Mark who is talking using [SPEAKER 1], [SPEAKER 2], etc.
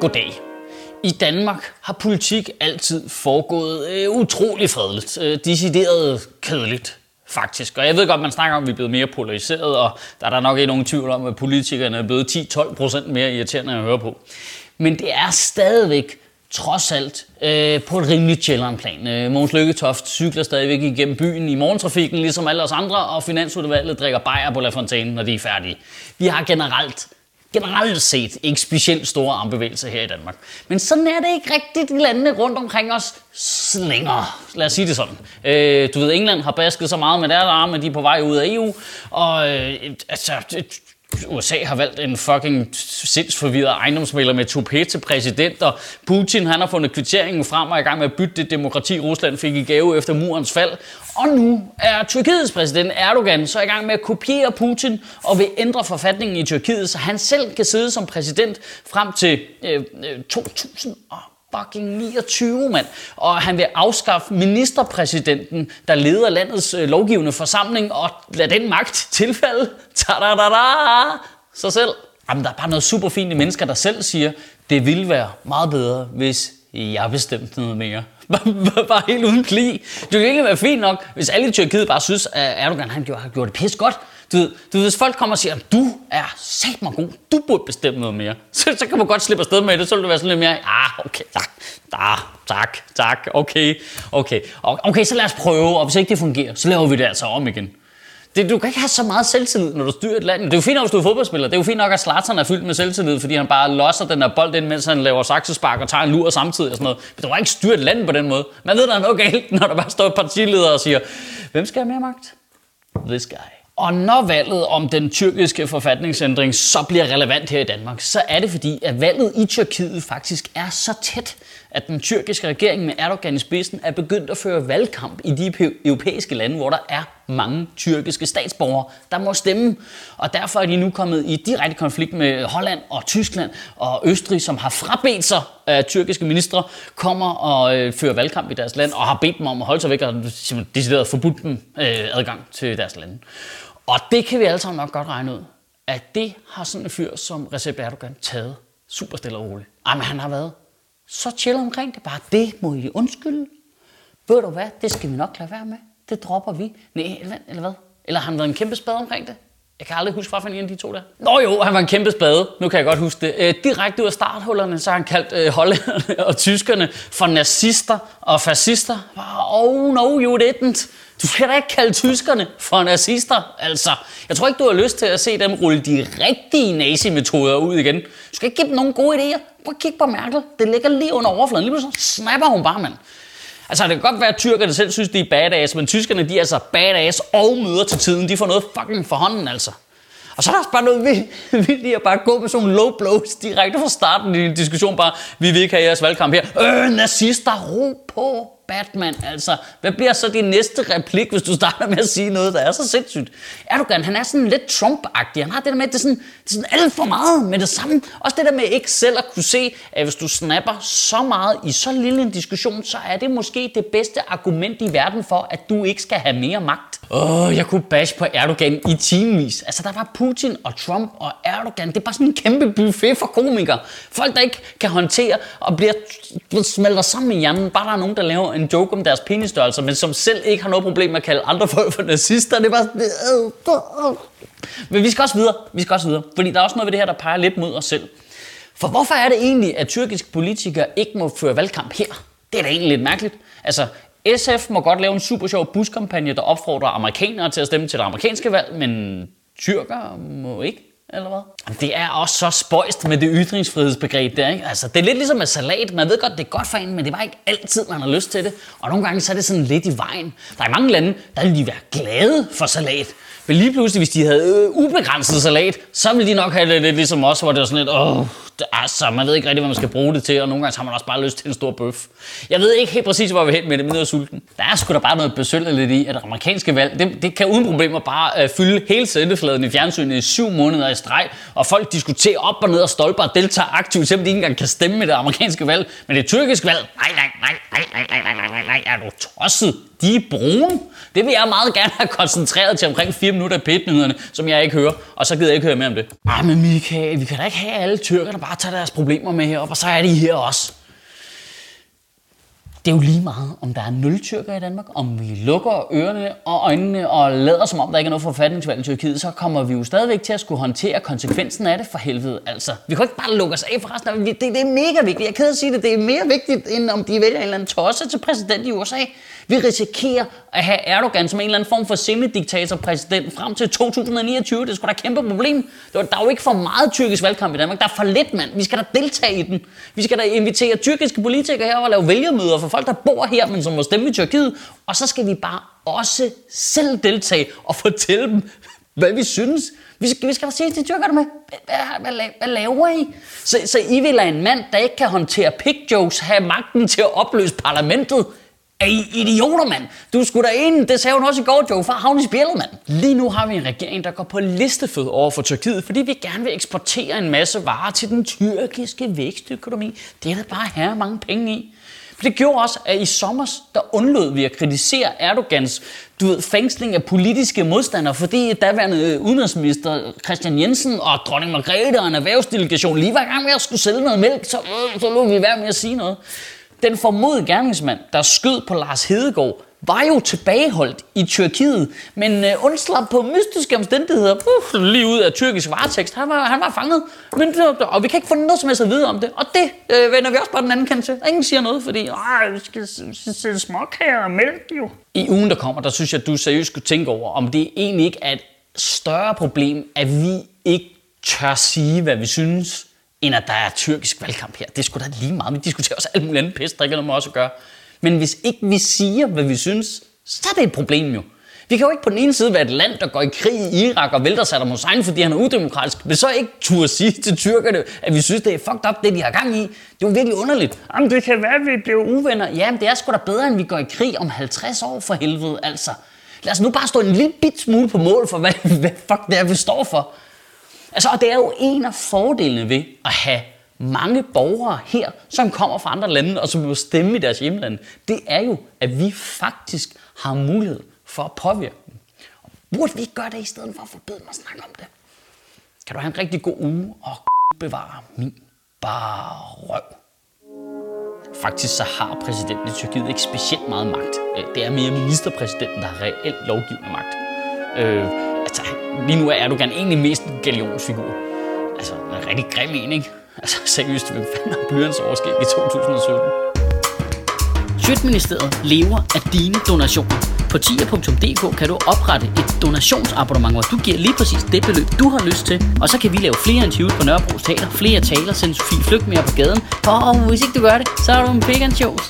[SPEAKER 1] Goddag. I Danmark har politik altid foregået øh, utrolig fredeligt, øh, decideret kedeligt faktisk. Og jeg ved godt, man snakker om, at vi er blevet mere polariseret, og der er der nok ikke nogen tvivl om, at politikerne er blevet 10-12% mere irriterende at høre på. Men det er stadigvæk trods alt øh, på et rimeligt chilleren plan. Øh, Mogens Lykketoft cykler stadigvæk igennem byen i morgentrafikken, ligesom alle os andre, og Finansudvalget drikker bajer på La Fontaine, når de er færdige. Vi har generelt generelt set ikke specielt store armbevægelser her i Danmark. Men sådan er det ikke rigtigt i landene rundt omkring os slinger. Lad os sige det sådan. Øh, du ved, England har basket så meget med deres arme, at de er på vej ud af EU. Og øh, altså, USA har valgt en fucking sindsforvirret ejendomsmælder med toupé til præsident, og Putin han har fundet kvitteringen frem og er i gang med at bytte det demokrati, Rusland fik i gave efter murens fald. Og nu er Tyrkiets præsident Erdogan så i gang med at kopiere Putin og vil ændre forfatningen i Tyrkiet, så han selv kan sidde som præsident frem til øh, øh 2000 fucking 29, mand. Og han vil afskaffe ministerpræsidenten, der leder landets øh, lovgivende forsamling, og lade den magt tilfalde. Ta-da-da-da! Sig selv. Jamen, der er bare noget super fint i mennesker, der selv siger, det ville være meget bedre, hvis jeg bestemte noget mere. bare helt uden kli. Det ville ikke være fint nok, hvis alle i Tyrkiet bare synes, at Erdogan han gjorde, gjorde det pis godt. Du ved, du ved, hvis folk kommer og siger, at du er sat mig god, du burde bestemme noget mere, så, så kan man godt slippe afsted med det, så vil det være sådan lidt mere, ah, okay, tak, ah, tak, tak, okay, okay, okay, så lad os prøve, og hvis ikke det fungerer, så laver vi det altså om igen. Det, du kan ikke have så meget selvtillid, når du styrer et land. Det er jo fint nok, hvis du er fodboldspiller. Det er jo fint nok, at Zlatan er fyldt med selvtillid, fordi han bare losser den der bold ind, mens han laver saksespark og tager en lur samtidig og sådan noget. Men du kan ikke styre et land på den måde. Man ved, der er noget galt, når der bare står et partileder og siger, hvem skal have mere magt? This guy. Og når valget om den tyrkiske forfatningsændring så bliver relevant her i Danmark, så er det fordi, at valget i Tyrkiet faktisk er så tæt, at den tyrkiske regering med Erdogan i spidsen er begyndt at føre valgkamp i de europæiske lande, hvor der er mange tyrkiske statsborgere, der må stemme. Og derfor er de nu kommet i direkte konflikt med Holland og Tyskland og Østrig, som har frabedt sig at tyrkiske ministre, kommer og øh, fører valgkamp i deres land, og har bedt dem om at holde sig væk og decideret forbudt dem øh, adgang til deres lande. Og det kan vi alle sammen nok godt regne ud, at det har sådan en fyr som Recep Erdogan taget super stille og roligt. Jamen, han har været så chill omkring det. Bare det må I undskylde. Ved du hvad, det skal vi nok lade være med. Det dropper vi. Nej, eller, eller hvad? Eller har han været en kæmpe spade omkring det? Jeg kan aldrig huske, fra en af de to der. Nå jo, han var en kæmpe spade. Nu kan jeg godt huske det. Øh, direkte ud af starthullerne, så har han kaldt øh, hollænderne og tyskerne for nazister og fascister. Oh no, you didn't. Du skal da ikke kalde tyskerne for nazister, altså. Jeg tror ikke, du har lyst til at se dem rulle de rigtige nazimetoder ud igen. Du skal ikke give dem nogen gode idéer. Prøv at kigge på Merkel. Det ligger lige under overfladen. Lige pludselig snapper hun bare, mand. Altså, det kan godt være, at tyrkerne selv synes, de er badass, men tyskerne, de er altså badass og møder til tiden. De får noget fucking for hånden, altså. Og så er der også bare noget vildt, vildt i at bare gå med sådan nogle low blows direkte fra starten i en diskussion. Bare, vi vil ikke have jeres valgkamp her. Øh, nazister, ro på. Batman, altså. Hvad bliver så din næste replik, hvis du starter med at sige noget, der er så sindssygt? Erdogan, han er sådan lidt Trump-agtig. Han har det der med, at det er sådan, det er sådan alt for meget med det samme. Også det der med ikke selv at kunne se, at hvis du snapper så meget i så lille en diskussion, så er det måske det bedste argument i verden for, at du ikke skal have mere magt. Åh, oh, jeg kunne bash på Erdogan i timevis. Altså, der var Putin og Trump og Erdogan. Det er bare sådan en kæmpe buffet for komikere. Folk, der ikke kan håndtere og bliver smelter sammen i hjernen, bare der er nogen, der laver en joke om deres penisstørrelse, men som selv ikke har noget problem med at kalde andre folk for nazister. Det er bare. Øh, øh, øh. Men vi skal også videre. Vi skal også videre. Fordi der er også noget ved det her, der peger lidt mod os selv. For hvorfor er det egentlig, at tyrkiske politikere ikke må føre valgkamp her? Det er da egentlig lidt mærkeligt. Altså, SF må godt lave en super sjov buskampagne, der opfordrer amerikanere til at stemme til det amerikanske valg, men tyrker må ikke eller hvad? Det er også så spøjst med det ytringsfrihedsbegreb der, ikke? Altså, det er lidt ligesom med salat. Man ved godt, det er godt for en, men det var ikke altid, man har lyst til det. Og nogle gange så er det sådan lidt i vejen. Der er mange lande, der vil de være glade for salat. Men lige pludselig, hvis de havde øh, ubegrænset salat, så ville de nok have det lidt ligesom os, hvor det var sådan lidt, åh, altså, man ved ikke rigtig, hvad man skal bruge det til, og nogle gange har man også bare lyst til en stor bøf. Jeg ved ikke helt præcis, hvor vi er hen med det, men nu er sulten. Der er sgu da bare noget besynderligt i, at det amerikanske valg, det, det kan uden problemer bare øh, fylde hele sendefladen i fjernsynet i syv måneder i streg, og folk diskuterer op og ned og stolper og deltager aktivt, selvom de ikke engang kan stemme med det amerikanske valg. Men det tyrkiske valg, nej, nej, nej, nej, nej, nej, nej, nej, nej, er du tosset? De er brune. Det vil jeg meget gerne have koncentreret til omkring 4 minutter af pætnyhederne, som jeg ikke hører. Og så gider jeg ikke høre mere om det. Ej, men Michael, vi kan da ikke have alle tyrkerne bare tager deres problemer med herop, og så er de her også det er jo lige meget, om der er nul tyrker i Danmark, om vi lukker ørerne og øjnene og lader som om, der ikke er noget forfatningsvalg i Tyrkiet, så kommer vi jo stadigvæk til at skulle håndtere konsekvensen af det for helvede. Altså, vi kan ikke bare lukke os af for resten af det. Det er mega vigtigt. Jeg er ked at sige det. Det er mere vigtigt, end om de vælger en eller anden tosse til præsident i USA. Vi risikerer at have Erdogan som en eller anden form for semidiktator-præsident frem til 2029. Det skulle da kæmpe problem. Der er jo ikke for meget tyrkisk valgkamp i Danmark. Der er for lidt, mand. Vi skal da deltage i den. Vi skal da invitere tyrkiske politikere her og lave vælgermøder for folk, der bor her, men som må stemme i Tyrkiet. Og så skal vi bare også selv deltage og fortælle dem, hvad vi synes. Vi skal, vi skal sige til tyrkerne med, hvad, hvad, hvad, laver I? Så, så I vil lade en mand, der ikke kan håndtere pig jokes, have magten til at opløse parlamentet? Er I idioter, mand? Du skulle da en, det sagde hun også i går, Joe, for havne i spjældet, mand. Lige nu har vi en regering, der går på listefød over for Tyrkiet, fordi vi gerne vil eksportere en masse varer til den tyrkiske vækstøkonomi. Det er der bare her mange penge i. For det gjorde også, at i sommer, der undlod vi at kritisere Erdogans du ved, fængsling af politiske modstandere, fordi daværende udenrigsminister Christian Jensen og dronning Margrethe og en erhvervsdelegation lige var i gang med at skulle sælge noget mælk, så, øh, så lå vi være med at sige noget. Den formodede gerningsmand, der skød på Lars Hedegaard, var jo tilbageholdt i Tyrkiet, men øh, undslap på mystiske omstændigheder, uh, lige ud af tyrkisk varetekst. Han var, han var fanget, men, øh, og vi kan ikke få noget som helst at vide om det. Og det øh, vender vi også på den anden kant til. Ingen siger noget, fordi vi skal sætte småkager og mælk jo. I ugen, der kommer, der synes jeg, at du seriøst skulle tænke over, om det egentlig ikke er et større problem, at vi ikke tør sige, hvad vi synes, end at der er tyrkisk valgkamp her. Det skulle da lige meget. Vi diskuterer også alt muligt andet pis, der ikke noget med os at gøre. Men hvis ikke vi siger, hvad vi synes, så er det et problem jo. Vi kan jo ikke på den ene side være et land, der går i krig i Irak og vælter Saddam Hussein, fordi han er udemokratisk, men så ikke turde sige til tyrkerne, at vi synes, det er fucked up, det de har gang i. Det er jo virkelig underligt. Jamen, det kan være, at vi bliver uvenner. Jamen, det er sgu da bedre, end vi går i krig om 50 år for helvede, altså. Lad os nu bare stå en lille bit smule på mål for, hvad, hvad fuck det er, vi står for. Altså, og det er jo en af fordelene ved at have mange borgere her, som kommer fra andre lande, og som vil stemme i deres hjemland, det er jo, at vi faktisk har mulighed for at påvirke dem. Og burde vi ikke gøre det i stedet for at forbyde dem at snakke om det? Kan du have en rigtig god uge og bevare min bare røv. Faktisk så har præsidenten i Tyrkiet ikke specielt meget magt. Øh, det er mere ministerpræsidenten, der har reelt lovgivende magt. Øh, altså, lige nu er Erdogan egentlig mest en galionsfigur. Altså, en rigtig grim en, ikke? Altså seriøst, hvem fanden har blyants overskæg i 2017?
[SPEAKER 2] Sjøtministeriet lever af dine donationer. På tier.dk kan du oprette et donationsabonnement, hvor du giver lige præcis det beløb, du har lyst til. Og så kan vi lave flere interviews på Nørrebro Teater, flere taler, sende Sofie Flygt mere på gaden. Og hvis ikke du gør det, så er du en big shows.